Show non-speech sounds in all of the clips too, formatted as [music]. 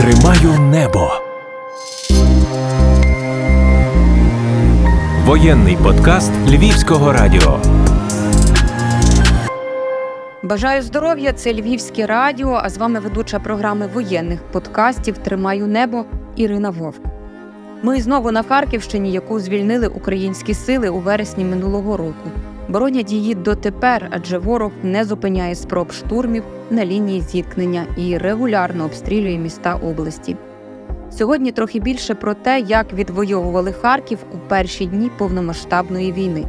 Тримаю небо. Воєнний подкаст Львівського радіо. Бажаю здоров'я. Це Львівське радіо. А з вами ведуча програми воєнних подкастів Тримаю небо Ірина Вовк. Ми знову на Харківщині, яку звільнили українські сили у вересні минулого року. Боронять її дотепер, адже ворог не зупиняє спроб штурмів на лінії зіткнення і регулярно обстрілює міста області. Сьогодні трохи більше про те, як відвоювали Харків у перші дні повномасштабної війни,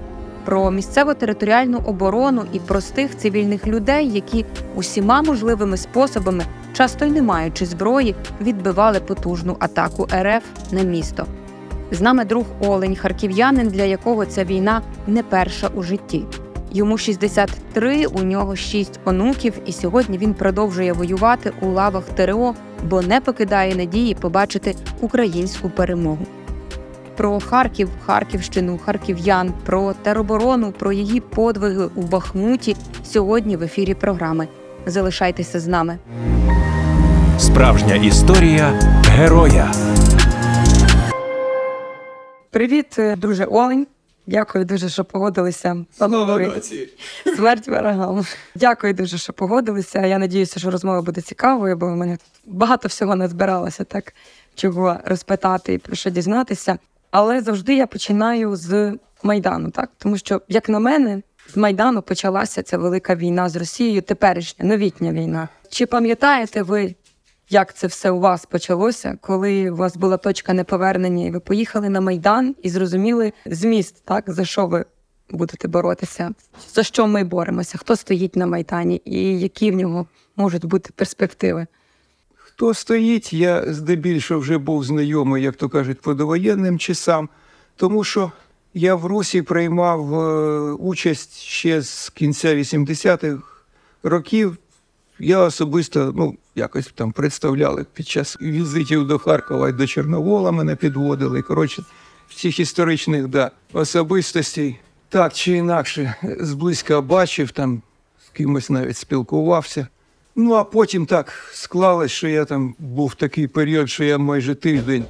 про місцеву територіальну оборону і простих цивільних людей, які усіма можливими способами, часто й не маючи зброї, відбивали потужну атаку РФ на місто. З нами друг Олень, харків'янин, для якого ця війна не перша у житті. Йому 63, у нього 6 онуків, і сьогодні він продовжує воювати у лавах ТРО, бо не покидає надії побачити українську перемогу. Про Харків, Харківщину, харків'ян, про тероборону, про її подвиги у Бахмуті сьогодні в ефірі програми. Залишайтеся з нами. Справжня історія героя. Привіт, е, друже Олень. Дякую дуже, що погодилися. Смерть ворогам. Дякую дуже, що погодилися. Я надіюся, що розмова буде цікавою, бо в мене багато всього не збиралося, так чого розпитати і про що дізнатися. Але завжди я починаю з Майдану, так тому що, як на мене, з Майдану почалася ця велика війна з Росією, теперішня новітня війна. Чи пам'ятаєте ви, як це все у вас почалося, коли у вас була точка неповернення, і ви поїхали на Майдан і зрозуміли зміст, так за що ви будете боротися? За що ми боремося? Хто стоїть на Майдані, і які в нього можуть бути перспективи? Хто стоїть, я здебільшого вже був знайомий, як то кажуть, по довоєнним часам, тому що я в Русі приймав е, участь ще з кінця 80-х років. Я особисто ну, якось там представляли під час візитів до Харкова і до Чорновола мене підводили. Коротше, всіх історичних да, особистостей так чи інакше зблизька бачив, там з кимось навіть спілкувався. Ну, а потім так склалось, що я там був такий період, що я майже тиждень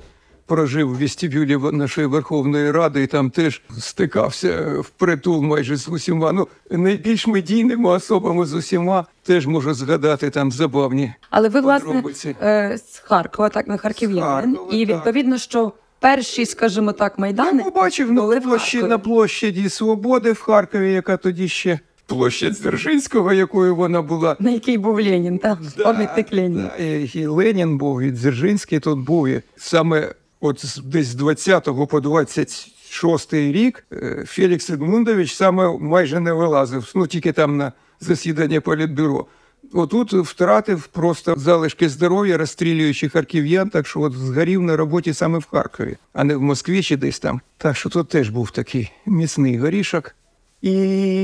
прожив в вестибюлі нашої Верховної Ради і там теж стикався в притул майже з усіма. Ну, найбільш медійними особами з усіма теж можу згадати там забавні. Але ви, власне, е, з Харкова, так на харків'янин, і так. відповідно, що перші, скажімо так, майдани Побачив на площі, на площаді Свободи в Харкові, яка тоді ще площадь Дзержинського, якою вона була. на який був Ленін, так пам'ятник Леніна. Да, і Ленін був, і Дзержинський тут був. І саме от десь з 20 по 26 рік е, Фелікс Едмундович саме майже не вилазив, ну тільки там на засідання політбюро. Отут втратив просто залишки здоров'я, розстрілюючи харків'ян, так що от згорів на роботі саме в Харкові, а не в Москві чи десь там. Так що тут теж був такий міцний горішок. І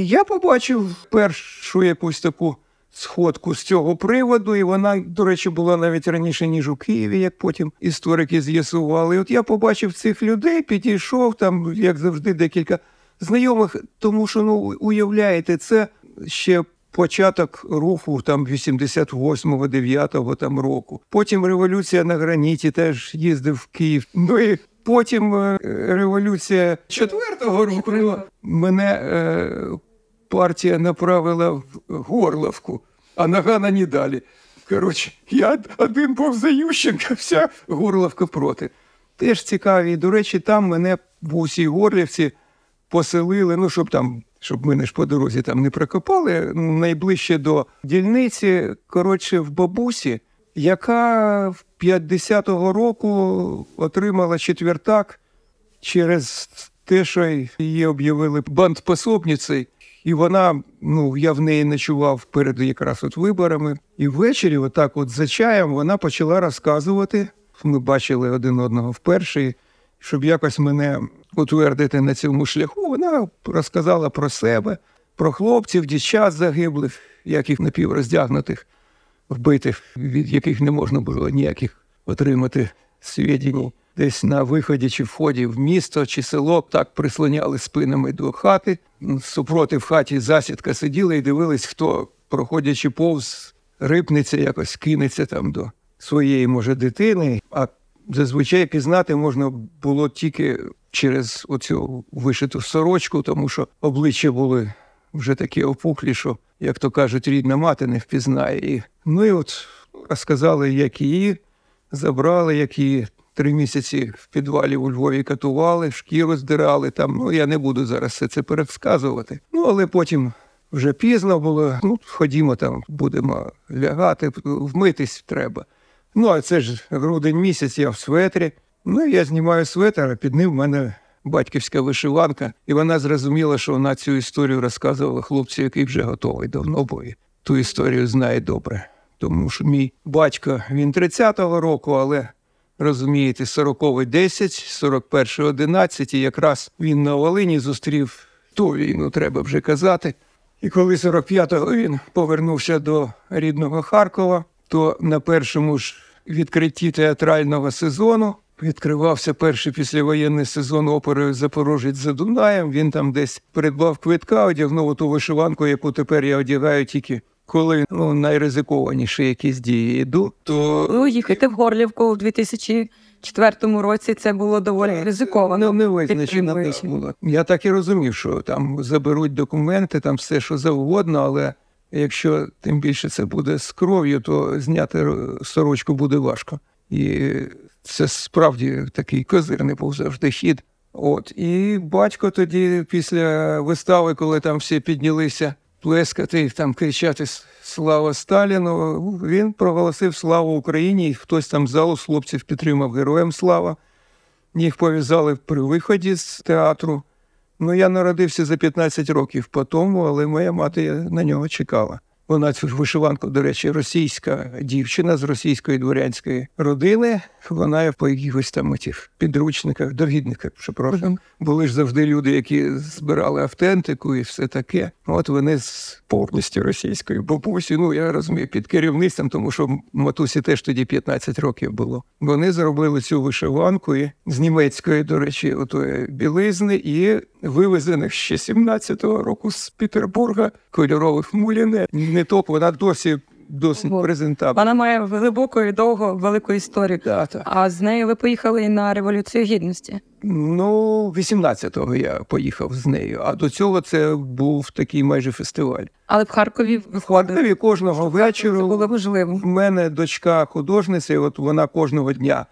я побачив першу якусь таку сходку з цього приводу, і вона, до речі, була навіть раніше, ніж у Києві, як потім історики з'ясували. І от я побачив цих людей, підійшов там, як завжди, декілька знайомих, тому що ну уявляєте, це ще. Початок руху там 88-го, 9-го там року. Потім революція на граніті теж їздив в Київ. Ну і потім е, революція 4-го року. Ну, мене е, партія направила в Горловку, а Нагана не далі. Коротше, я один був за Ющенка, вся Горловка проти. Теж цікаві. До речі, там мене в усій Горлівці поселили, ну, щоб там, щоб мене ж по дорозі там не прокопали, найближче до дільниці, коротше, в бабусі, яка в 50-го року отримала четвертак через те, що її об'явили бандпособницею. І вона, ну я в неї ночував перед якраз от виборами. І ввечері, отак, от за чаєм, вона почала розказувати. Ми бачили один одного вперше, щоб якось мене утвердити на цьому шляху. Вона розказала про себе, про хлопців, дівчат загиблих, як їх напівроздягнутих, вбитих, від яких не можна було ніяких отримати свідчень. Десь на виході чи вході в місто чи село так прислоняли спинами до хати. Супроти в хаті засідка сиділи і дивились, хто, проходячи повз, рипнеться якось, кинеться там до своєї, може, дитини, а зазвичай пізнати можна було тільки через оцю вишиту сорочку, тому що обличчя були вже такі опухлі, що, як то кажуть, рідна мати не впізнає їх. Ну і от розказали, як її забрали, як її три місяці в підвалі у Львові катували, шкіру здирали там. Ну я не буду зараз все це пересказувати. Ну але потім вже пізно було. Ну, ходімо там, будемо лягати, вмитись треба. Ну, а це ж грудень місяць, я в светрі. Ну, я знімаю светр, а під ним в мене батьківська вишиванка, і вона зрозуміла, що вона цю історію розказувала хлопцю, який вже готовий давно, бо ту історію знає добре. Тому що мій батько він 30-го року, але розумієте, 40-й 10, 41-й 11, і якраз він на Волині зустрів ту війну, треба вже казати. І коли 45-го він повернувся до рідного Харкова, то на першому ж відкритті театрального сезону відкривався перший післявоєнний сезон опери Запорожець за Дунаєм. Він там десь придбав квитка, одягнув ту вишиванку, яку тепер я одягаю тільки коли ну, найризикованіші якісь дії йду, то Ну, їхати в Горлівку у 2004 році це було доволі ризиковано. Ну, не визначено було. Я так і розумів, що там заберуть документи, там все, що завгодно, але якщо тим більше це буде з кров'ю, то зняти сорочку буде важко. І це справді такий козирний був завжди хід. От. І батько тоді, після вистави, коли там всі піднялися плескати там кричати Слава Сталіну, він проголосив Славу Україні, і хтось там з залу хлопців підтримав Героям Слава. Їх пов'язали при виході з театру. Ну, я народився за 15 років по тому, але моя мати на нього чекала. Вона цю вишиванку, до речі, російська дівчина з російської дворянської родини. Вона по якихось там тих підручниках, довідниках, що прошу. Були ж завжди люди, які збирали автентику і все таке. От вони з повністю російської бабусі. Ну я розумію, під керівництвом, тому що матусі теж тоді 15 років було. Вони зробили цю вишиванку і з німецької, до речі, отої білизни, і вивезених ще 17-го року з Петербурга кольорових муліне. Не топ, вона досі досить Ого. презентабельна. Вона має глибоку і довгу велику історію. Да, так. А з нею ви поїхали і на революцію гідності. Ну, 18-го я поїхав з нею, а до цього це був такий майже фестиваль. Але в Харкові В Харкові кожного вечора було важливо. в мене дочка художниця, і от вона кожного дня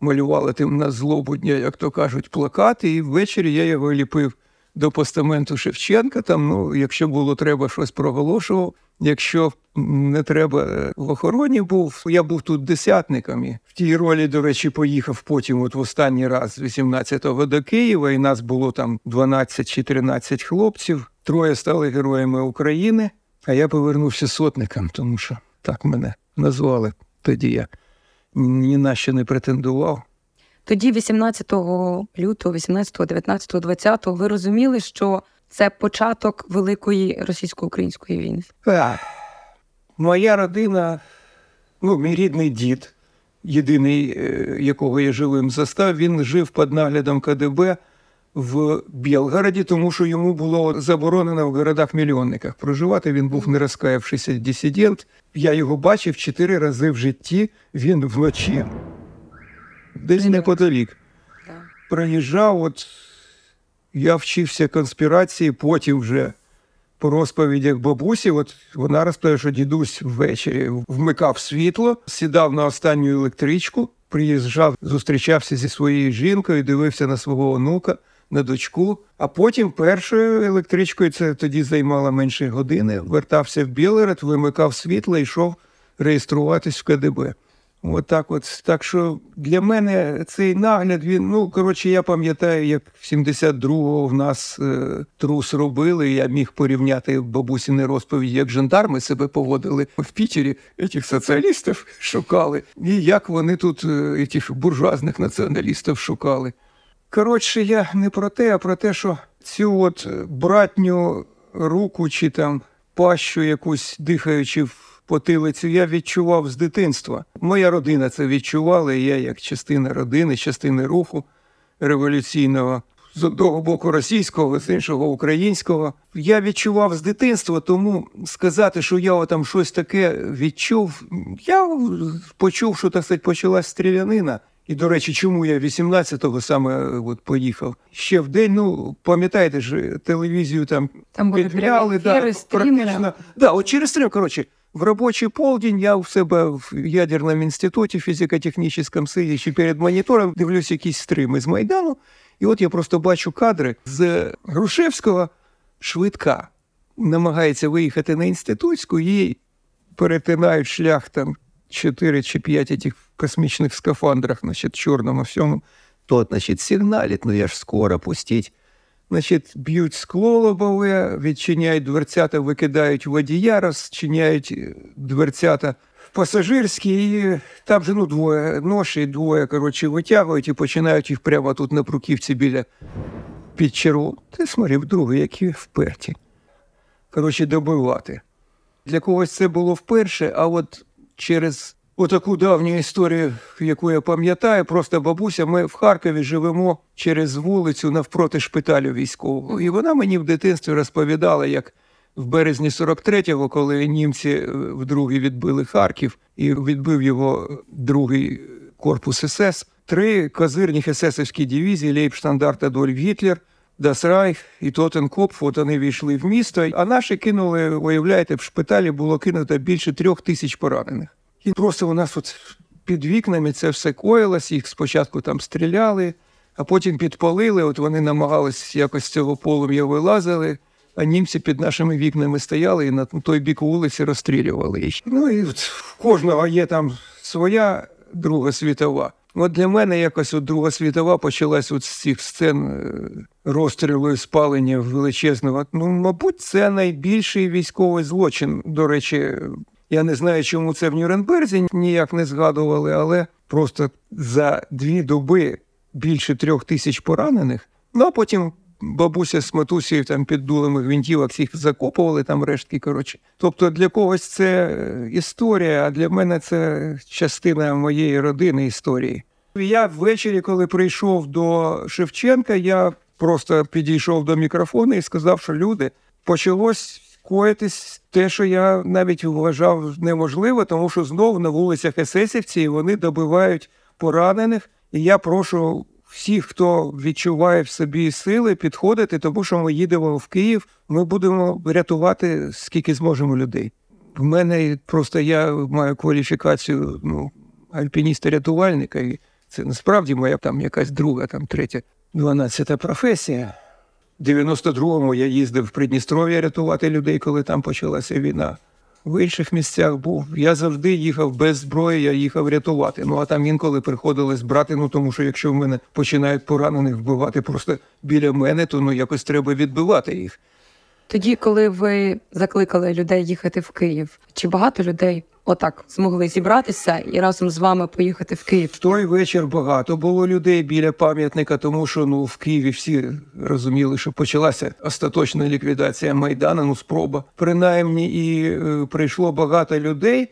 малювала тим на злобу дня, як то кажуть, плакати, і ввечері я його ліпив до постаменту Шевченка. Там, ну, якщо було треба, щось проголошував. Якщо не треба е, в охороні був, я був тут десятником. І в тій ролі, до речі, поїхав потім, от в останній раз з 18-го до Києва, і нас було там 12 чи 13 хлопців. Троє стали героями України, а я повернувся сотником, тому що так мене назвали. Тоді я ні на що не претендував. Тоді, 18 лютого, 18, 19, 20, ви розуміли, що це початок великої російсько-української війни. Ах, Моя родина, ну, мій рідний дід, єдиний, е, якого я живим застав, він жив під наглядом КДБ в Білгороді, тому що йому було заборонено в городах-мільйонниках проживати. Він був не розкаявшийся дисидент. Я його бачив чотири рази в житті. Він вночі, десь неподалік. Проїжджав, от я вчився конспірації, потім вже по розповідях бабусі, от вона розповідає, що дідусь ввечері вмикав світло, сідав на останню електричку, приїжджав, зустрічався зі своєю жінкою, дивився на свого онука, на дочку. А потім першою електричкою, це тоді займало менше години, вертався в Білород, вимикав світло і йшов реєструватись в КДБ. От так от. Так що для мене цей нагляд, він, ну, коротше, я пам'ятаю, як в 72-го в нас е, трус робили, я міг порівняти бабусіни розповіді, як жандарми себе поводили в Пітері, цих соціалістів шукали, і як вони тут е, тих буржуазних націоналістів шукали. Коротше, я не про те, а про те, що цю от братню руку чи там пащу якусь дихаючи в потилицю, я відчував з дитинства. Моя родина це відчувала, і я як частина родини, частини руху революційного з одного боку російського, з іншого українського. Я відчував з дитинства, тому сказати, що я там щось таке відчув. Я почув, що так сказати, почалась стрілянина. І, до речі, чому я 18-го саме от, поїхав? Ще в день, ну, пам'ятаєте ж, телевізію там Там прямі да, практично. Да, от через стрім, коротше, в робочий полдень я у себе в ядерному інституті фізико-технічному сидячи перед монітором, дивлюсь якісь стріми з Майдану. І от я просто бачу кадри з Грушевського швидка. Намагається виїхати на інститутську, їй перетинають шлях там 4 чи 5 этих космічних скафандрах, значить, чорному всьому. Тот, значить, сигналить, ну я ж скоро пустіть. Значить, б'ють скло лобове, відчиняють дверцята, викидають водія, розчиняють е, дверцята пасажирські, і там же ну, двоє ноші, двоє, коротше, витягують і починають їх прямо тут на пруківці біля під червону. Ти смотрів, другі, які вперті. Коротше, добивати. Для когось це було вперше, а от через отаку давню історію, яку я пам'ятаю, просто бабуся, ми в Харкові живемо через вулицю навпроти шпиталю військового. І вона мені в дитинстві розповідала, як в березні 43-го, коли німці е, вдруге відбили Харків і відбив його другий корпус СС, три козирних есесівські дивізії Лейбштандарт Адольф Гітлер – Reich і Тотенкопф, от вони війшли в місто, а наші кинули, уявляєте, в шпиталі було кинуто більше трьох тисяч поранених. І просто у нас от під вікнами це все коїлось, їх спочатку там стріляли, а потім підпалили, от вони намагались якось цього полум'я вилазили, а німці під нашими вікнами стояли і на той бік вулиці розстрілювали їх. Ну і от в кожного є там своя Друга світова. От для мене якось от Друга світова почалась от з цих сцен е, розстрілу і спалення величезного. Ну, мабуть, це найбільший військовий злочин. До речі, я не знаю, чому це в Нюрнберзі ніяк не згадували, але просто за дві доби більше трьох тисяч поранених. Ну а потім бабуся з матусею там під дулами гвинтівок всіх закопували там рештки. Коротше. Тобто для когось це е, історія, а для мене це частина моєї родини історії. Я ввечері, коли прийшов до Шевченка, я просто підійшов до мікрофону і сказав, що люди почалось коїтись те, що я навіть вважав неможливо, тому що знову на вулицях Есесівці вони добивають поранених. І я прошу всіх, хто відчуває в собі сили, підходити, тому що ми їдемо в Київ. Ми будемо рятувати скільки зможемо людей. В мене просто я маю кваліфікацію ну, альпініста-рятувальника, і це насправді моя там якась друга, там третя, дванадцята професія. В 92-му я їздив в Придністров'я рятувати людей, коли там почалася війна. В інших місцях був. Я завжди їхав без зброї, я їхав рятувати. Ну а там інколи приходилось брати. Ну тому що якщо в мене починають поранених вбивати просто біля мене, то ну якось треба відбивати їх. Тоді, коли ви закликали людей їхати в Київ, чи багато людей отак змогли зібратися і разом з вами поїхати в Київ? В той вечір багато було людей біля пам'ятника, тому що ну в Києві всі розуміли, що почалася остаточна ліквідація Майдану, ну спроба. Принаймні, і е, прийшло багато людей.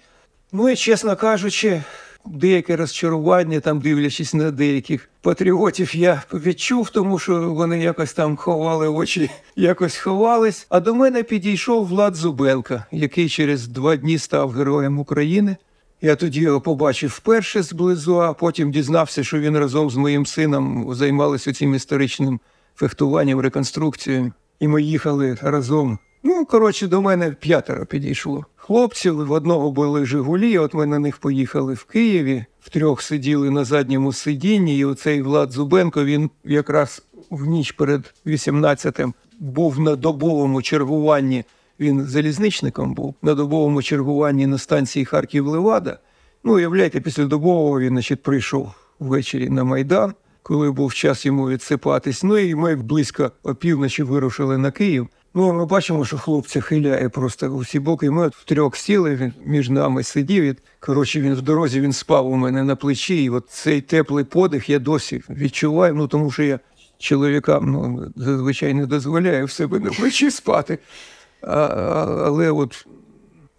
Ну і чесно кажучи, деяке розчарування, там дивлячись на деяких патріотів, я відчув, тому що вони якось там ховали очі, [laughs] якось ховались. А до мене підійшов Влад Зубенко, який через два дні став героєм України. Я тоді його побачив вперше зблизу, а потім дізнався, що він разом з моїм сином займалися цим історичним фехтуванням, реконструкцією. І ми їхали разом. Ну, коротше, до мене п'ятеро підійшло. Хлопців в одного були Жигулі, от ми на них поїхали в Києві, втрьох сиділи на задньому сидінні, і оцей Влад Зубенко, він якраз в ніч перед 18-тим був на добовому чергуванні. Він залізничником був на добовому чергуванні на станції Харків-Левада. Ну, уявляєте, після добового він значить, прийшов ввечері на Майдан, коли був час йому відсипатись. Ну і ми близько опівночі вирушили на Київ. Ну, ми бачимо, що хлопця хиляє просто у всі боки. Ми от втрьох сіли, він між нами сидів. І, коротше, він в дорозі він спав у мене на плечі. І от цей теплий подих я досі відчуваю, ну тому що я чоловікам ну, зазвичай не дозволяю в себе на плечі спати. А, а, але от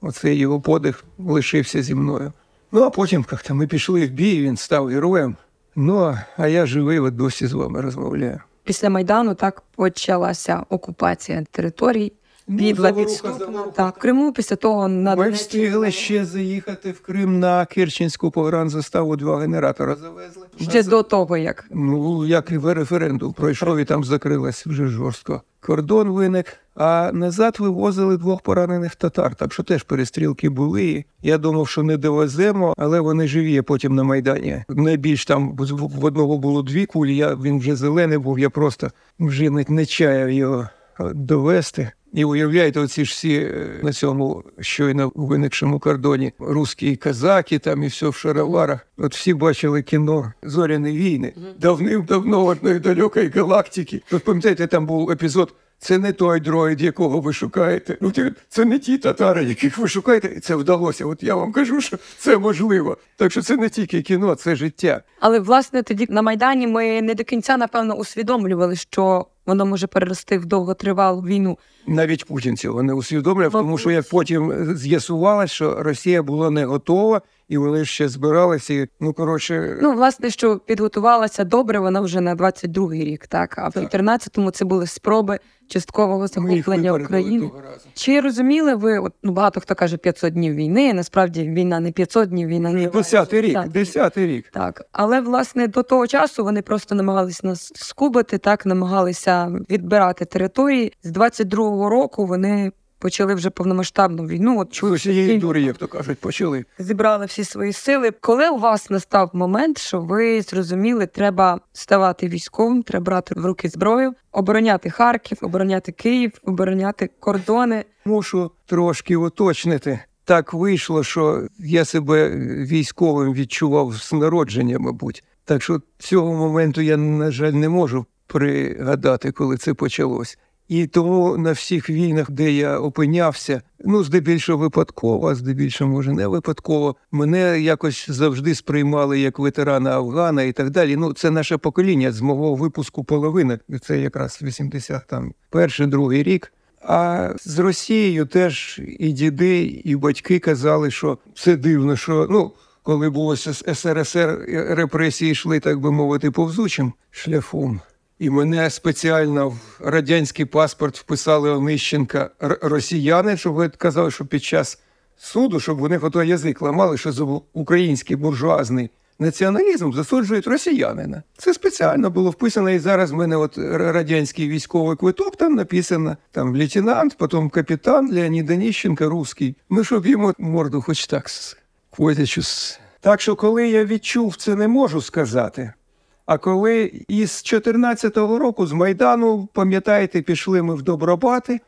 оцей його подих лишився зі мною. Ну, а потім як-то ми пішли в бій, він став героєм. Ну, а я живий, от досі з вами розмовляю. Після Майдану так почалася окупація територій. Підла відступна. Так, в Криму після того на Ми встигли ще заїхати в Крим на Керченську погранзаставу, два генератора завезли. ще до того, як Ну, як і референдум пройшов і там закрилась вже жорстко. Кордон виник, а назад вивозили двох поранених татар. Так що теж перестрілки були. Я думав, що не довеземо, але вони живі потім на Майдані. Найбільш там в одного було дві кулі, я, він вже зелений був, я просто вже не, не чаяв його довести. І уявляєте, оці ж всі е, на цьому щойно виникшому кордоні русські казаки там і все в шароварах. От всі бачили кіно Зоряні війни давним-давно в одної далекої галактики. Ви пам'ятаєте, там був епізод. Це не той дроїд, якого ви шукаєте. Ну це не ті татари, яких ви шукаєте. І це вдалося. От я вам кажу, що це можливо. Так що це не тільки кіно, це життя. Але власне тоді на Майдані ми не до кінця напевно усвідомлювали, що воно може перерости в довготривалу війну. Навіть Путін цього не усвідомляв, тому що як потім з'ясувалось, що Росія була не готова, і вони ще збиралися. і, Ну коротше, Ну, власне, що підготувалася добре, вона вже на 22-й рік, так а в 14-му це були спроби часткового захоплення України. Чи розуміли ви? От ну багато хто каже 500 днів війни. Насправді війна не 500 днів, війна не Десятий рік, Так. десятий рік. Так, але власне до того часу вони просто намагалися нас скубити, так намагалися відбирати території. З 22-го року вони почали вже повномасштабну війну. От чули, усієї дури, як то кажуть, почали. зібрали всі свої сили. Коли у вас настав момент, що ви зрозуміли, треба ставати військовим, треба брати в руки зброю, обороняти Харків, обороняти Київ, обороняти кордони. Мушу трошки уточнити. Так вийшло, що я себе військовим відчував з народження, мабуть. Так що цього моменту я, на жаль, не можу пригадати, коли це почалось. І тому на всіх війнах, де я опинявся, ну здебільшого випадково, а здебільшого, може, не випадково, мене якось завжди сприймали як ветерана Афгана і так далі. Ну, це наше покоління з мого випуску половини. Це якраз 80 там перший, другий рік. А з Росією теж і діди, і батьки казали, що це дивно, що ну. Коли СС- СРСР, репресії йшли, так би мовити, повзучим шляхом. І мене спеціально в радянський паспорт вписали Онищенка росіяни, щоб ви казали, що під час суду, щоб вони ото язик ламали, що за український буржуазний націоналізм засуджують росіянина. Це спеціально було вписано, і зараз в мене от радянський військовий квиток, там написано там лейтенант, потім капітан Леонід Оніщенко, русський. Ну, щоб йому морду хоч так с- Так що, коли я відчув, це не можу сказати. А коли із 14-го року з Майдану, пам'ятаєте, пішли ми в Добробати,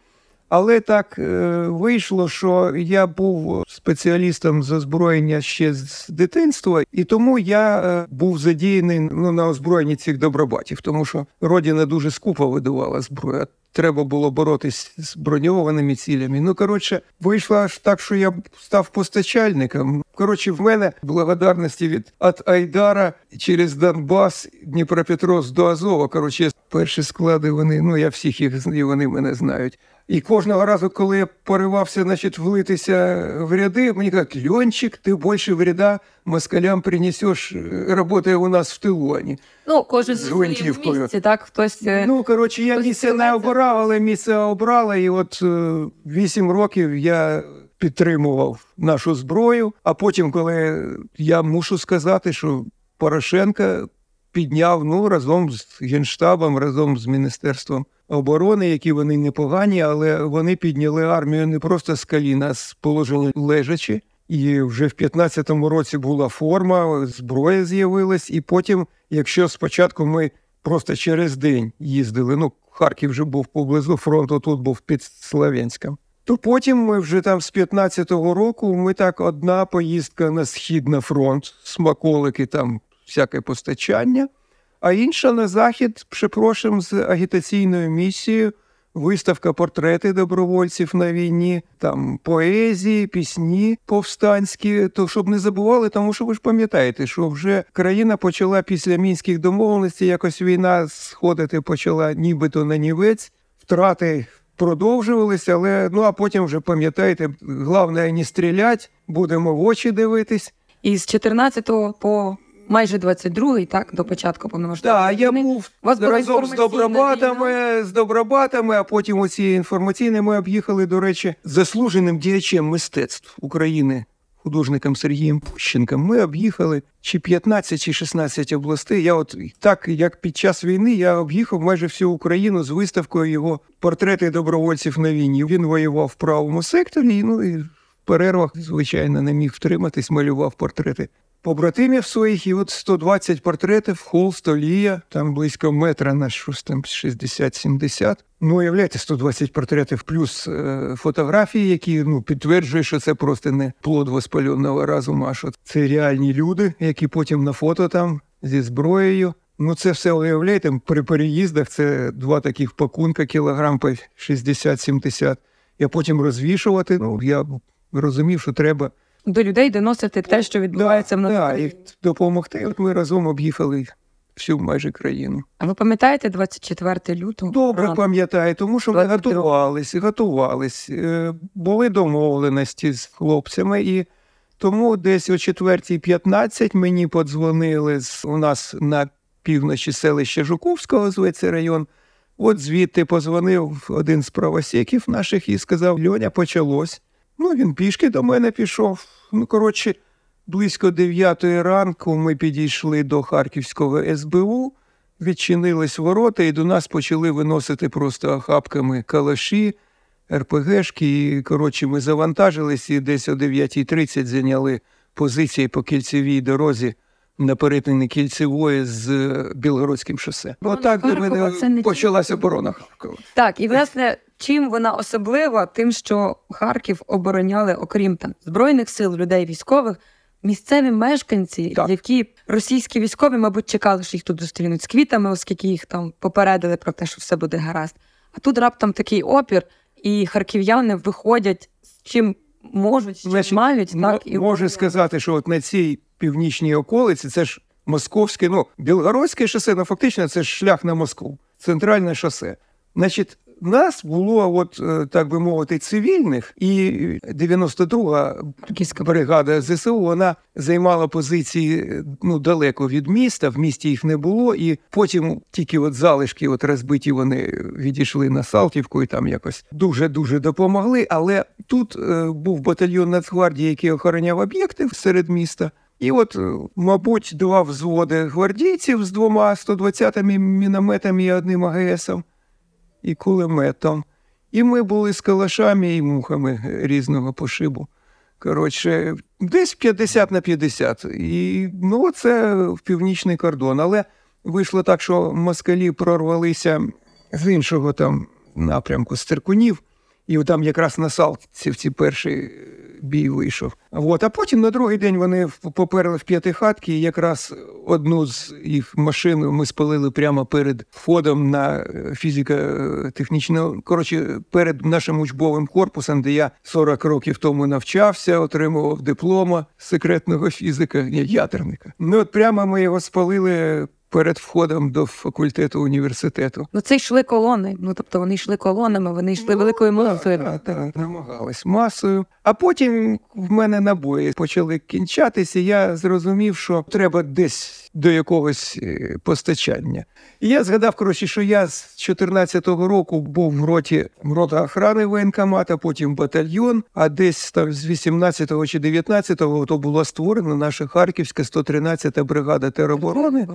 але так е, вийшло, що я був спеціалістом з озброєння ще з дитинства, і тому я е, був задіяний ну, на озброєнні цих добробатів, тому що родина дуже скупо видавала зброю. Треба було боротись з броньованими цілями. Ну коротше, вийшло аж так, що я став постачальником. Коротше, в мене благодарності від от Айдара через Донбас, Дніпропетровськ до Азова. Коротше, перші склади вони, ну я всіх їх і вони мене знають. І кожного разу, коли я поривався, значить, влитися в ряди, мені кажуть, Льончик, ти більше вреда москалям принесеш, роботає у нас в тилу. а не Ну кожен З в гвинтівкою. місці, так хтось е, Ну, коротше, я місце не обирав, але місце обрала. І от е, вісім років я підтримував нашу зброю. А потім, коли я мушу сказати, що Порошенка підняв ну, разом з Генштабом, разом з Міністерством оборони, які вони непогані, але вони підняли армію не просто з коліна, з положення лежачи. І вже в 15-му році була форма, зброя з'явилась, і потім, якщо спочатку ми просто через день їздили. Ну, Харків вже був поблизу фронту, тут був під Слов'янськом. То потім ми вже там з 15-го року ми так одна поїздка на схід на фронт, смаколики, там всяке постачання, а інша на захід, припрошим, з агітаційною місією. Виставка портрети добровольців на війні, там поезії, пісні повстанські. То щоб не забували, тому що ви ж пам'ятаєте, що вже країна почала після мінських домовленостей, якось війна сходити почала нібито на нівець, втрати продовжувалися, але ну а потім вже пам'ятаєте, головне не стрілять, будемо в очі дивитись. І з 14 по майже 22-й, так, до початку повномасштабної Так, я був вас разом з добробатами, з добробатами, а потім оці інформаційні ми об'їхали, до речі, заслуженим діячем мистецтв України, художником Сергієм Пущенком. Ми об'їхали чи 15, чи 16 областей. Я от так, як під час війни, я об'їхав майже всю Україну з виставкою його портрети добровольців на війні. Він воював в правому секторі, ну і в перервах, звичайно, не міг втриматись, малював портрети побратимів своїх, і от 120 портретів, холст, олія, там близько метра на щось там 60-70. Ну, уявляєте, 120 портретів плюс е, фотографії, які ну, підтверджують, що це просто не плод воспаленого разуму, а що це реальні люди, які потім на фото там зі зброєю. Ну, це все уявляєте, при переїздах це два таких пакунка, кілограм по 60-70. Я потім розвішувати. Ну, я розумів, що треба До людей доносити те, що відбувається в нас. да, і допомогти. От ми разом об'їхали всю майже країну. А ви пам'ятаєте 24 лютого? Добре пам'ятаю, тому що ми 22. готувались, готувались. Е, Були домовленості з хлопцями, і тому десь о 4.15 мені подзвонили з у нас на півночі селища Жуковського, зветься район. От звідти позвонив один з правосіків наших і сказав: Льоня, почалось. Ну, він пішки до мене пішов. Ну, коротше, близько дев'ятої ранку ми підійшли до Харківського СБУ, відчинились ворота, і до нас почали виносити просто охапками калаші, РПГшки. І, коротше, ми завантажились і десь о 9.30 зайняли позиції по кільцевій дорозі на перетині кільцевої з е, Білгородським шосе. Ну, Отак до Харкова мене це не почалась тільки- оборона Харкова. Так, і власне, чим вона особлива? Тим, що Харків обороняли, окрім там збройних сил, людей військових, місцеві мешканці, Так. які російські військові, мабуть, чекали, що їх тут зустрінуть з квітами, оскільки їх там попередили про те, що все буде гаразд. А тут раптом такий опір, і харків'яни виходять з чим можуть, з чим Значить, мають, Мо- так і Можу сказати, що от на цій північній околиці це ж московське, ну, білгородське шосе, ну фактично це ж шлях на Москву, центральне шосе. Значить, нас було, от, е, так би мовити, цивільних, і 92-га бригада ЗСУ вона займала позиції е, ну, далеко від міста, в місті їх не було, і потім тільки от залишки от розбиті вони відійшли на Салтівку і там якось дуже-дуже допомогли. Але тут е, був батальйон Нацгвардії, який охороняв об'єкти серед міста. І от, е, мабуть, два взводи гвардійців з двома 120-ми мінометами і одним АГСом і кулеметом. І ми були з калашами і мухами різного пошибу. Коротше, десь 50 на 50. І ну, це в північний кордон. Але вийшло так, що москалі прорвалися з іншого там напрямку, з циркунів, і там якраз на Салтівці перший бій вийшов. От, а потім на другий день вони поперли в п'ятихатки, і якраз одну з їх машин ми спалили прямо перед входом на е, фізико-технічну, коротше, перед нашим учбовим корпусом, де я 40 років тому навчався, отримував диплома секретного фізика, ядерника. Ну от прямо ми його спалили перед входом до факультету університету. Ну це йшли колони. Ну тобто вони йшли колонами, вони йшли великою молитвою. Так, так, намагались масою. А потім в мене набої почали кінчатися. Я зрозумів, що треба десь до якогось е, постачання. І я згадав, коротше, що я з 14-го року був в роті рота охорони воєнкомата, потім батальйон. А десь там з 18-го чи 19-го то була створена наша Харківська 113-та бригада тероборони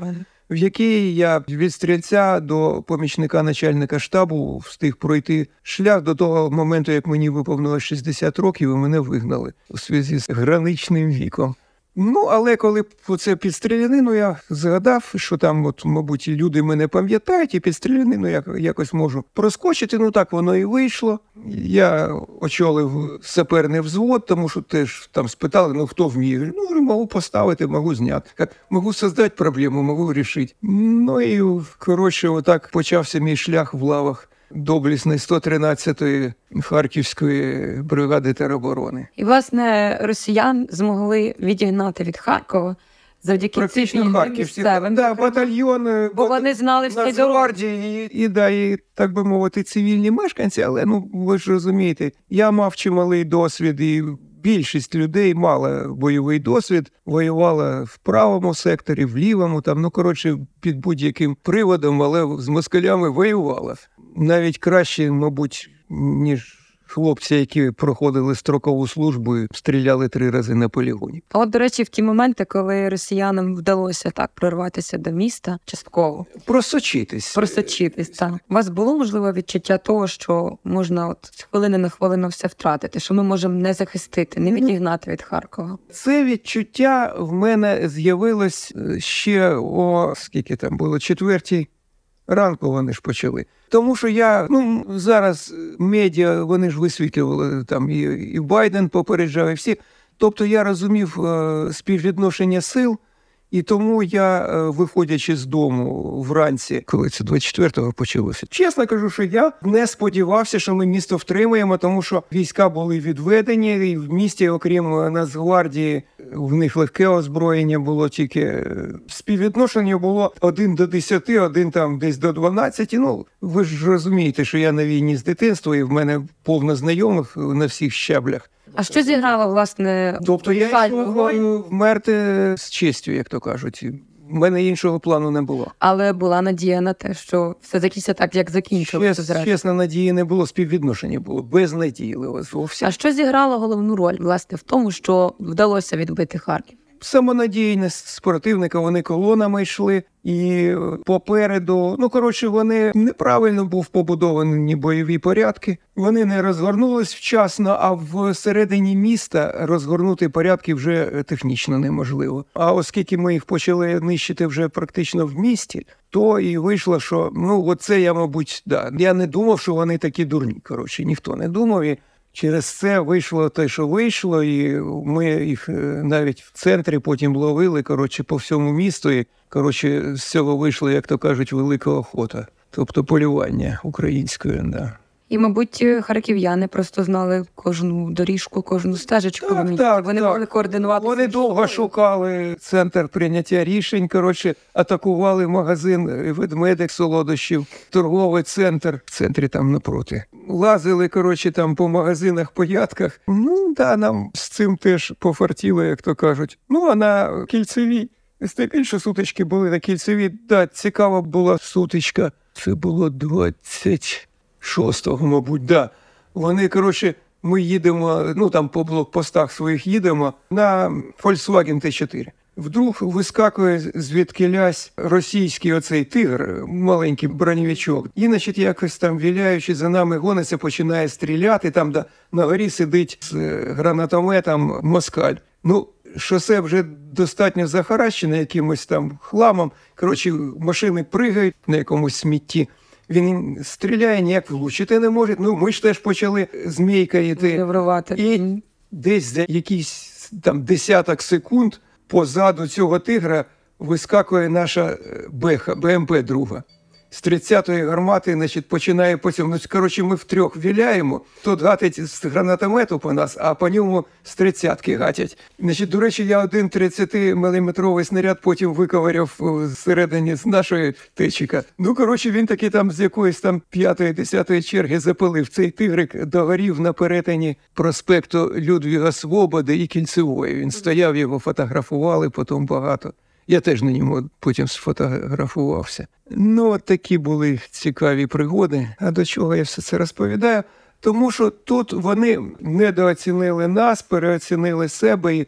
в якій я від стрільця до помічника начальника штабу встиг пройти шлях до того моменту, як мені виповнилось 60 років, і мене вигнали у зв'язку з граничним віком. Ну, але коли це під стрілянину, я згадав, що там, от, мабуть, люди мене пам'ятають, і під стрілянину я якось можу проскочити. Ну так воно і вийшло. Я очолив саперний взвод, тому що теж там спитали, ну хто вміє. Ну, можу поставити, можу зняти. Як можу создати проблему, можу вирішити. Ну і коротше, отак почався мій шлях в лавах доблісної 113-ї Харківської бригади тероборони. І, власне, росіян змогли відігнати від Харкова завдяки Практично Харківські. Да, батальйон. бо Бо вони знали всі дороги. Нацгвардії і, і, да, і, так би мовити, цивільні мешканці, але ну ви ж розумієте, я мав чималий досвід і більшість людей мала бойовий досвід, воювала в правому секторі, в лівому, там, ну коротше, під будь-яким приводом, але з москалями воювала. Навіть краще, мабуть, ніж хлопці, які проходили строкову службу стріляли три рази на полігоні. А от, до речі, в ті моменти, коли росіянам вдалося так прорватися до міста, частково Просочитись. просочитись. Так. У вас було можливо відчуття того, що можна от з хвилини на хвилину все втратити, що ми можемо не захистити, не відігнати від Харкова. Це відчуття в мене з'явилось е, ще о скільки там було четвертій ранку. Вони ж почали. Тому що я ну зараз медіа вони ж висвітлювали там і, і Байден попереджав, і всі. Тобто я розумів е, співвідношення сил. І тому я, е, виходячи з дому вранці, коли це 24-го почалося, чесно кажу, що я не сподівався, що ми місто втримаємо, тому що війська були відведені, і в місті, окрім Нацгвардії, в них легке озброєння було тільки е, співвідношення було один до 10, один там десь до 12. Ну ви ж розумієте, що я на війні з дитинства, і в мене повно знайомих на всіх щаблях. А що зіграло власне? Тобто я йшов вмерти з честю, як то кажуть. В мене іншого плану не було. Але була надія на те, що все закінчиться так, як закінчилося Чес, чесно, надії не було, співвідношення було безнадійливо зовсім. А що зіграло головну роль власне в тому, що вдалося відбити Харків? Самонадійність спортивника, вони колонами йшли, і попереду, ну коротше, вони неправильно був побудовані бойові порядки. Вони не розгорнулись вчасно, а всередині міста розгорнути порядки вже технічно неможливо. А оскільки ми їх почали нищити вже практично в місті, то і вийшло, що ну оце я, мабуть, да. Я не думав, що вони такі дурні. Коротше, ніхто не думав. І Через це вийшло те, що вийшло, і ми їх е, навіть в центрі потім ловили коротше, по всьому місту. І коротше, з цього вийшло, як то кажуть, велика охота, тобто полювання українською. Да. І, мабуть, харків'яни просто знали кожну доріжку, кожну стежечку. Так, так, Вони так. могли координувати. Вони довго шукали центр прийняття рішень. Коротше, атакували магазин ведмедик солодощів, торговий центр в центрі там напроти. Лазили, коротше, там по магазинах, по ядках. Ну да, нам з цим теж пофартіло, як то кажуть. Ну а на кільцевій. Здебільше сутички були на кільцевій. Да, цікава була сутичка. Це було 26-го, мабуть, да. Вони, коротше, ми їдемо, ну там по блокпостах своїх їдемо на Volkswagen T4. Вдруг вискакує звідкилясь російський оцей тигр, маленький бронєвичок. І, значить, якось там віляючи за нами гониться, починає стріляти. Там да, на горі сидить з е, гранатометом москаль. Ну, шосе вже достатньо захаращене якимось там хламом. Коротше, машини пригають на якомусь смітті. Він стріляє, ніяк влучити не може. Ну, ми ж теж почали змійка йти. маневрувати. І десь за якісь там десяток секунд позаду цього тигра вискакує наша е, Беха, БМП друга. З 30-ї гармати, значить, починає потім. Ну, коротше, ми втрьох віляємо. Тут гатить з гранатомету по нас, а по ньому з 30-ки гатять. Значить, до речі, я один 30-мм снаряд потім виковиряв е, зсередині з нашої течіка. Ну, коротше, він таки там з якоїсь там п'ятої, десятої черги запалив. Цей тигрик догорів на перетині проспекту Людвіга Свободи і Кільцевої. Він стояв, його фотографували потім багато. Я теж на ньому потім сфотографувався. Ну, от такі були цікаві пригоди. А до чого я все це розповідаю? Тому що тут вони недооцінили нас, переоцінили себе, і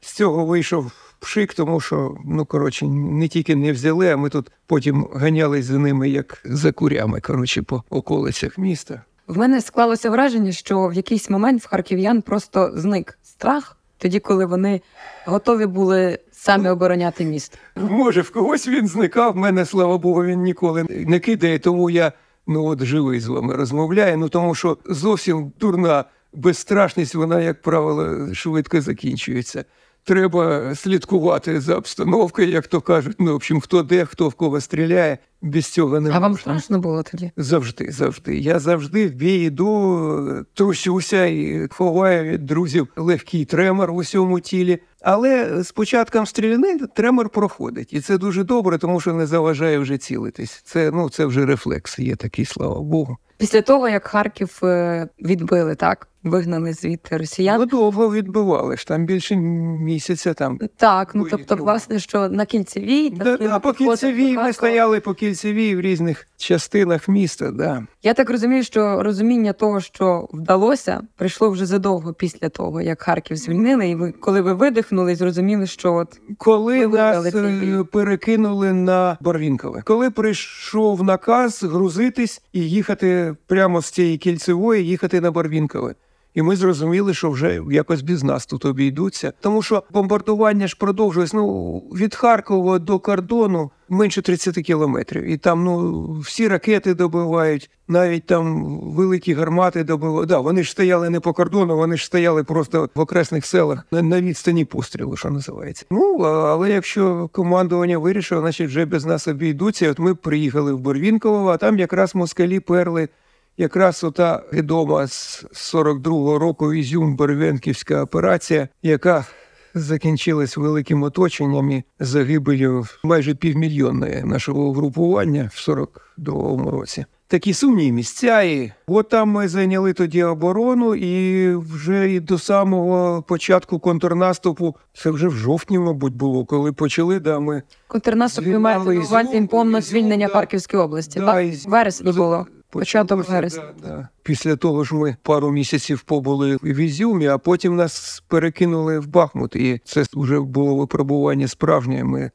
з цього вийшов пшик, тому що, ну коротше, не тільки не взяли, а ми тут потім ганялись за ними, як за курями, коротше, по околицях міста. В мене склалося враження, що в якийсь момент в харків'ян просто зник страх, тоді, коли вони готові були самі обороняти міст. Може, в когось він зникав, мене, слава Богу, він ніколи не кидає, тому я ну от живий з вами розмовляю. Ну тому що зовсім дурна безстрашність, вона, як правило, швидко закінчується. Треба слідкувати за обстановкою, як то кажуть. Ну, в общем, хто де, хто в кого стріляє, без цього не А вам страшно було тоді? Завжди, завжди. Я завжди в бій іду, трусюся і ховаю від друзів легкий тремор в усьому тілі. Але з початком стріляни тремор проходить. І це дуже добре, тому що не заважає вже цілитись. Це, ну, це вже рефлекс є такий, слава Богу. Після того, як Харків е, відбили, так вигнали звідти росіян. Ну, довго відбивали ж, там більше місяця там. Так, ну тобто, власне, що на кільцевій Да, так, да, по кільцевій ми стояли по кільцевій в різних частинах міста. Да. Я так розумію, що розуміння того, що вдалося, прийшло вже задовго після того, як Харків звільнили, і ви, коли ви видихнули, зрозуміли, що от Коли Ви нас е, перекинули на Барвінкове, коли прийшов наказ грузитись і їхати прямо з цієї кільцевої, їхати на Барвінкове. І ми зрозуміли, що вже якось без нас тут обійдуться. Тому що бомбардування ж продовжується. Ну від Харкова до кордону менше 30 кілометрів. І там ну всі ракети добивають, навіть там великі гармати добивають. Да, вони ж стояли не по кордону, вони ж стояли просто в окресних селах на, відстані пострілу, що називається. Ну але якщо командування вирішило, значить вже без нас обійдуться. От ми приїхали в Борвінково, а там якраз москалі перли. Якраз ота відома з 42-го року Ізюм Бервенківська операція, яка закінчилась великим оточенням і загибелью майже півмільйонної нашого групування в 42-му році. Такі сумні місця. І от там ми зайняли тоді оборону, і вже і до самого початку контрнаступу, це вже в жовтні, мабуть, було, коли почали, да, ми контрнаступ ви маєте на увазі повне звільнення да. Харківської області. Да, так? Ізюм. Вересні було. Початок вересня. Да, да. Після того ж ми пару місяців побули в Ізюмі, а потім нас перекинули в Бахмут. І це вже було випробування справжнє. Ми,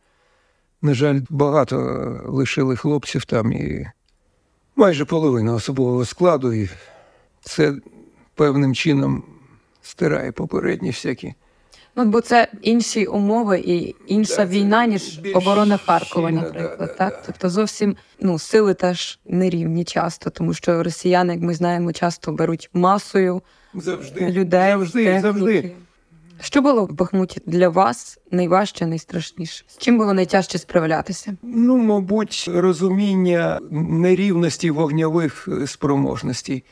на жаль, багато лишили хлопців там і майже половина особового складу. І це певним чином стирає попередні всякі. Ну, бо це інші умови і інша війна, ніж оборона Харкова, наприклад. так? да. Тобто зовсім ну, сили теж нерівні часто, тому що росіяни, як ми знаємо, часто беруть масою Завжди. людей. Завжди, техніки. завжди. Що було в Бахмуті для вас найважче, найстрашніше? З чим було найтяжче справлятися? Ну, мабуть, розуміння нерівності вогньових е, спроможностей.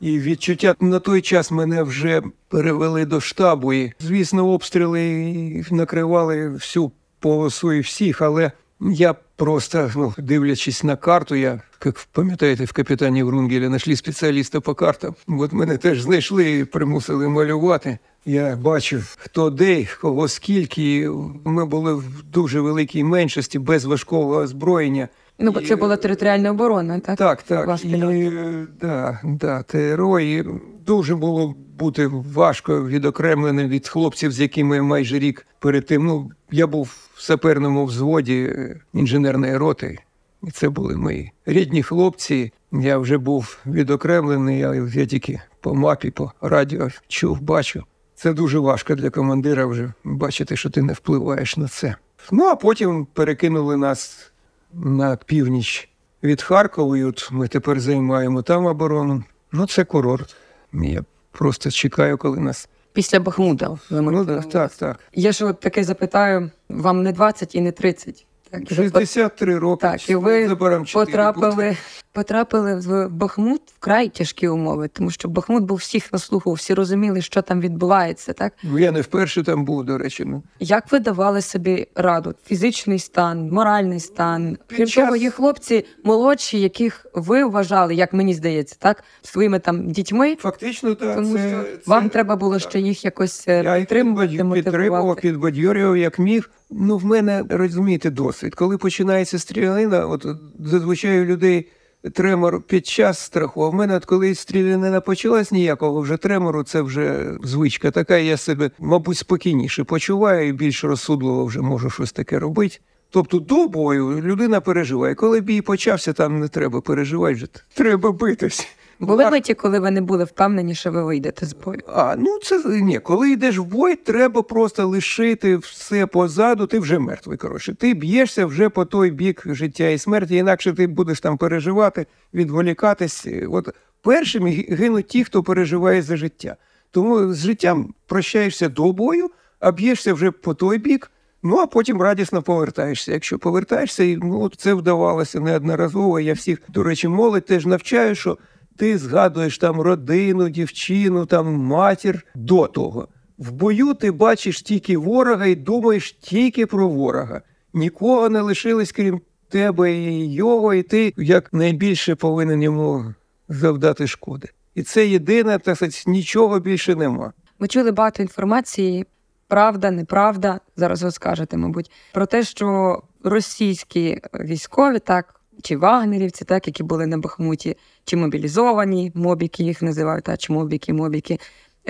І відчуття на той час мене вже перевели до штабу. І, звісно, обстріли накривали всю полосу і всіх, але я просто, ну, дивлячись на карту, я, як пам'ятаєте, в капітані Врунгеля знайшли спеціаліста по картам. От мене теж знайшли і примусили малювати. Я бачив, хто де, кого скільки. Ми були в дуже великій меншості без важкого озброєння. Ну, бо це була територіальна оборона, так? Так, так. Ваш І, е, да, да, ТРО. І дуже було бути важко відокремленим від хлопців, з якими я майже рік перед тим. Ну, я був в саперному взводі е, інженерної роти. І це були мої рідні хлопці. Я вже був відокремлений, я, я тільки по мапі, по радіо чув, бачу. Це дуже важко для командира вже бачити, що ти не впливаєш на це. Ну а потім перекинули нас на північ від Харкова, і от ми тепер займаємо там оборону. Ну, це курорт. Я просто чекаю, коли нас. Після Бахмута. Ну, так, так, так. Я ж от таке запитаю, вам не 20 і не 30. Так, і 63 роки. Так, і ви потрапили, потрапили в Бахмут вкрай тяжкі умови, тому що Бахмут був всіх на слуху, всі розуміли, що там відбувається. Так Ну, Я не вперше там був, до речі. Ну. як ви давали собі раду? Фізичний стан, моральний стан? Під Крім час- того, є хлопці молодші, яких ви вважали, як мені здається, так своїми там дітьми. Фактично, так. Тому це, що це... вам треба було ще їх якось е, Я підтримувати, підбадь- підтримував, підбадьорював, як міг. Ну, в мене, розумієте, досвід. Коли починається стрілянина, от зазвичай у людей тремор під час страху, а в мене, от коли стрілянина почалась ніякого вже тремору, це вже звичка така, я себе, мабуть, спокійніше почуваю і більш розсудливо вже можу щось таке робити. Тобто до бою людина переживає. Коли бій почався, там не треба переживати, треба битись. Були миті, коли ви не були впевнені, що ви вийдете з бою. А, ну це ні, коли йдеш в бой, треба просто лишити все позаду, ти вже мертвий. Коротше, ти б'єшся вже по той бік життя і смерті, інакше ти будеш там переживати, відволікатись. От першими гинуть ті, хто переживає за життя. Тому з життям прощаєшся до бою, а б'єшся вже по той бік. Ну а потім радісно повертаєшся. Якщо повертаєшся, і ну це вдавалося неодноразово. Я всіх, до речі, молодь теж навчаю, що ти згадуєш там родину, дівчину, там матір до того. В бою ти бачиш тільки ворога і думаєш тільки про ворога. Нікого не лишилось, крім тебе і його, і ти як найбільше повинен йому завдати шкоди. І це єдине, так сказати, нічого більше нема. Ми чули багато інформації, правда, неправда. Зараз ви скажете, мабуть, про те, що російські військові, так чи вагнерівці, так які були на Бахмуті, чи мобілізовані, мобіки їх називають, та чи мобіки, мобіки.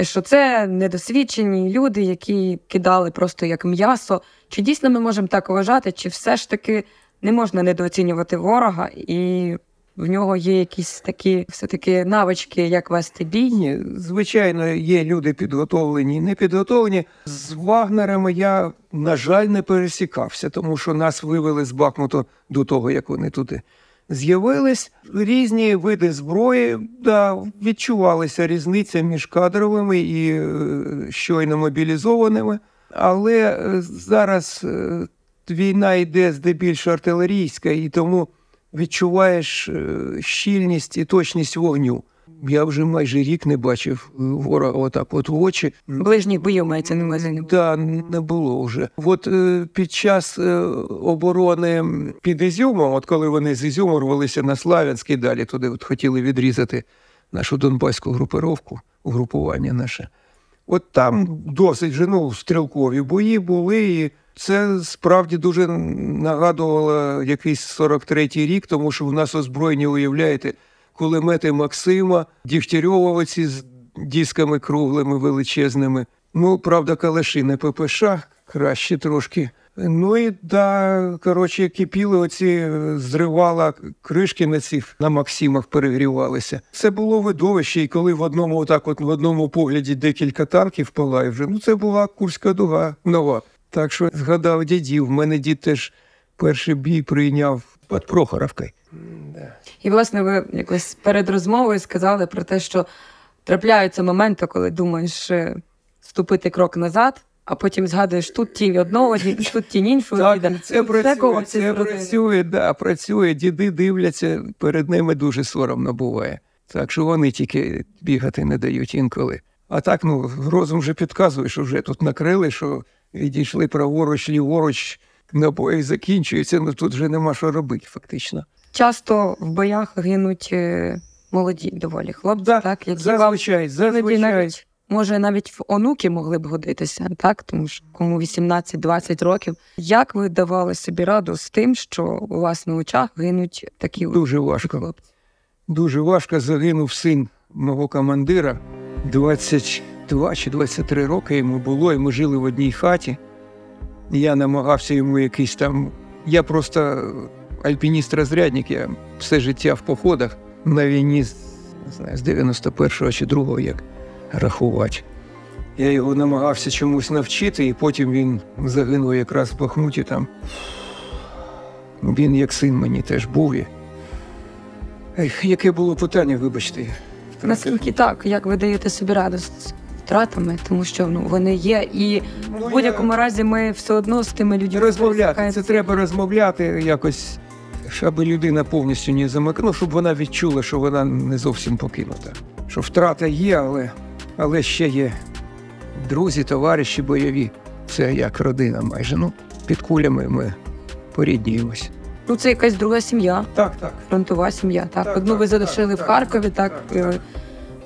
Що це недосвідчені люди, які кидали просто як м'ясо. Чи дійсно ми можемо так вважати, чи все ж таки не можна недооцінювати ворога, і в нього є якісь такі все-таки навички, як вести бій? Ні, звичайно, є люди підготовлені і не підготовлені. З Вагнерами я, на жаль, не пересікався, тому що нас вивели з Бахмуту до того, як вони туди з'явились. Різні види зброї, да, відчувалася різниця між кадровими і е, щойно мобілізованими. Але е, зараз е, війна йде здебільшого артилерійська, і тому відчуваєш е, щільність і точність вогню. Я вже майже рік не бачив е, ворога отак от в очі. Ближніх боїв мається на увазі. Да, не було вже. От е, під час оборони під Ізюмом, от коли вони з Ізюму рвалися на Славянськ і далі туди от хотіли відрізати нашу донбаську групировку, угрупування наше. От там досить же ну, стрілкові бої були, і це справді дуже нагадувало якийсь 43-й рік, тому що в нас озброєні, уявляєте, кулемети Максима, Дігтярьова оці з дисками круглими, величезними. Ну, правда, калаші не ППШ, краще трошки. Ну і да, коротше, кипіли оці, е, зривала кришки на цих на Максимах перегрівалися. Це було видовище, і коли в одному, отак, от в одному погляді декілька танків палає вже. Ну це була Курська дуга нова. Так що згадав дідів. В мене дід теж перший бій прийняв під Прохоровкою. І, власне, ви якось перед розмовою сказали про те, що трапляються моменти, коли думаєш е, ступити крок назад, а потім згадуєш тут тінь одного, [laughs] тут тінь іншого. Так, діда. це працює, кого це працює, да, працює. Діди дивляться, перед ними дуже соромно буває. Так що вони тільки бігати не дають інколи. А так, ну, розум вже підказує, що вже тут накрили, що відійшли праворуч, ліворуч, набої закінчуються, ну тут вже нема що робити, фактично. Часто в боях гинуть е, молоді доволі хлопці, Да, так, які Зазвичай, зазвичай. навіть, може, навіть в онуки могли б годитися, так? Тому що кому 18-20 років. Як ви давали собі раду з тим, що у вас на очах гинуть такі Дуже важко. хлопці? Дуже важко загинув син мого командира. 22 чи 23 роки йому було, і ми жили в одній хаті. Я намагався йому якийсь там. Я просто альпініст-розрядник, я все життя в походах на війні з, не знаю, з 91-го чи 2-го, як рахувати. Я його намагався чомусь навчити, і потім він загинув якраз в Бахмуті там. Він як син мені теж був. Ех, яке було питання, вибачте. Наскільки так, як ви даєте собі раду втратами, тому що ну вони є, і Ну, в будь-якому разі ми все одно з тими людьми розмовляти. Це треба розмовляти якось, щоб людина повністю не замикнула, ну, щоб вона відчула, що вона не зовсім покинута. Що втрата є, але, але ще є друзі, товариші бойові. Це як родина майже. Ну, під кулями ми поріднюємось. Ну це якась друга сім'я, Так, так. фронтова сім'я. Так, Так, одну ви залишили так, в Харкові, так, так, так, е, так.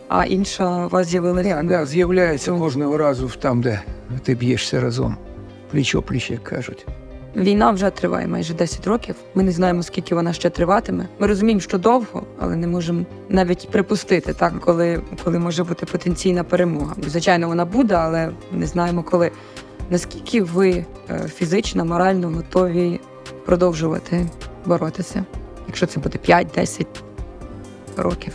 А інша у вас з'явилася. Да, з'являється кожного разу там, де ти б'єшся разом. Пліч-о-пліч, як кажуть. Війна вже триває майже 10 років. Ми не знаємо, скільки вона ще триватиме. Ми розуміємо, що довго, але не можемо навіть припустити, так коли, коли може бути потенційна перемога. Звичайно, вона буде, але не знаємо коли. Наскільки ви е, фізично, морально готові продовжувати боротися, якщо це буде 5-10 років.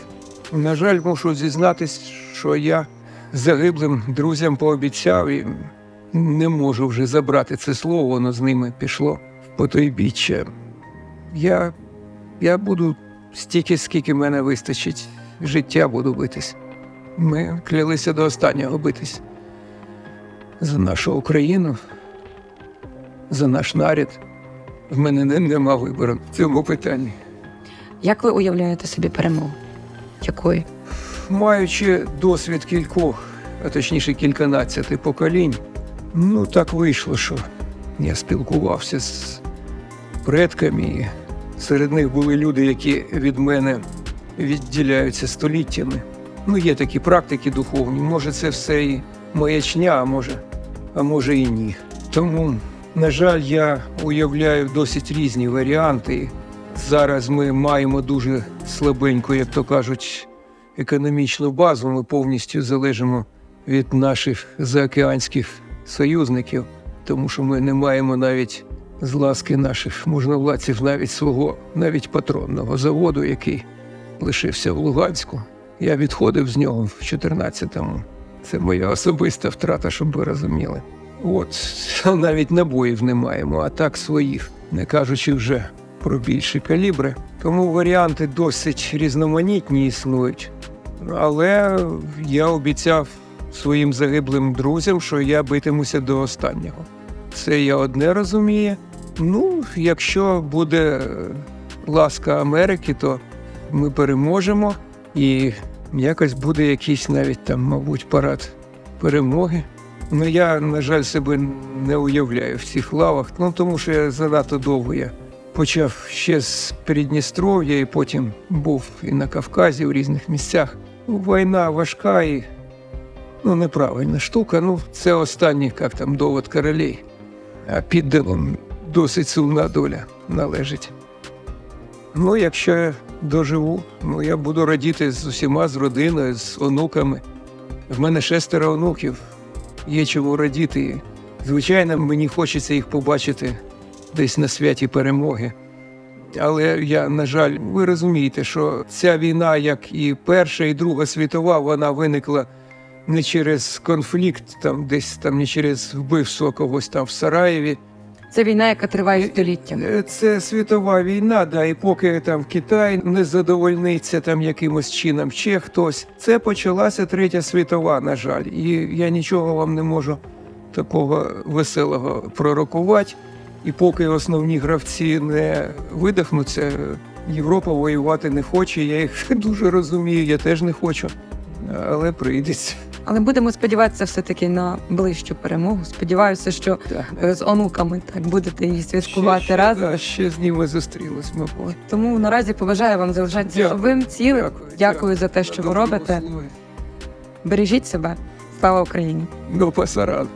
На жаль, мушу зізнатись, що я загиблим друзям пообіцяв і не можу вже забрати це слово, воно з ними пішло в потойбіччя. Я, я буду стільки, скільки мене вистачить, життя буду битись. Ми клялися до останнього битись. За нашу Україну, за наш нарід. В мене нема вибору в цьому питанні. Як ви уявляєте собі перемогу? Якої? Маючи досвід кількох, а точніше кільканадцяти поколінь, ну так вийшло, що я спілкувався з предками. Серед них були люди, які від мене відділяються століттями. Ну, є такі практики духовні. Може, це все і маячня, а може, а може і ні. Тому, на жаль, я уявляю досить різні варіанти. Зараз ми маємо дуже слабеньку, як то кажуть, економічну базу. Ми повністю залежимо від наших заокеанських союзників, тому що ми не маємо навіть з ласки наших можновладців навіть свого навіть патронного заводу, який лишився в Луганську. Я відходив з нього в 14-му. Це моя особиста втрата, щоб ви розуміли. От [laughs] навіть набоїв не маємо, а так своїх, не кажучи вже про більші калібри. Тому варіанти досить різноманітні існують. Але я обіцяв своїм загиблим друзям, що я битимуся до останнього. Це я одне розумію. Ну, якщо буде е, ласка Америки, то ми переможемо і якось буде якийсь навіть там, мабуть, парад перемоги. Ну я, на жаль, себе не уявляю в цих лавах, ну тому що я занадто довго я почав ще з Придністров'я і потім був і на Кавказі в різних місцях. Війна важка і ну, неправильна штука. Ну, це останній, як там, довод королей. А підданим досить сумна доля належить. Ну, якщо я доживу, ну я буду радіти з усіма, з родиною, з онуками. В мене шестеро онуків, є чому радіти. Звичайно, мені хочеться їх побачити десь на святі перемоги. Але я, на жаль, ви розумієте, що ця війна, як і Перша, і Друга світова, вона виникла не через конфлікт, там десь там не через вбивство когось там в Сараєві. Це війна, яка триває століття. Е, Це світова війна, да, і поки там Китай не задовольниться там якимось чином, ще хтось. Це почалася третя світова, на жаль. І я нічого вам не можу такого веселого пророкувати. І поки основні гравці не видихнуться, Європа воювати не хоче. Я їх [laughs] дуже розумію, я теж не хочу. Але прийдеться. Але будемо сподіватися все-таки на ближчу перемогу. Сподіваюся, що Так. е, з онуками так будете її святкувати ще, разом. Да, ще з ними зустрілись, мабуть. Тому наразі побажаю вам залишатися живим, цілим. Дякую, Дякую за те, що ви робите. слова. Бережіть себе. Слава Україні! До пасаран.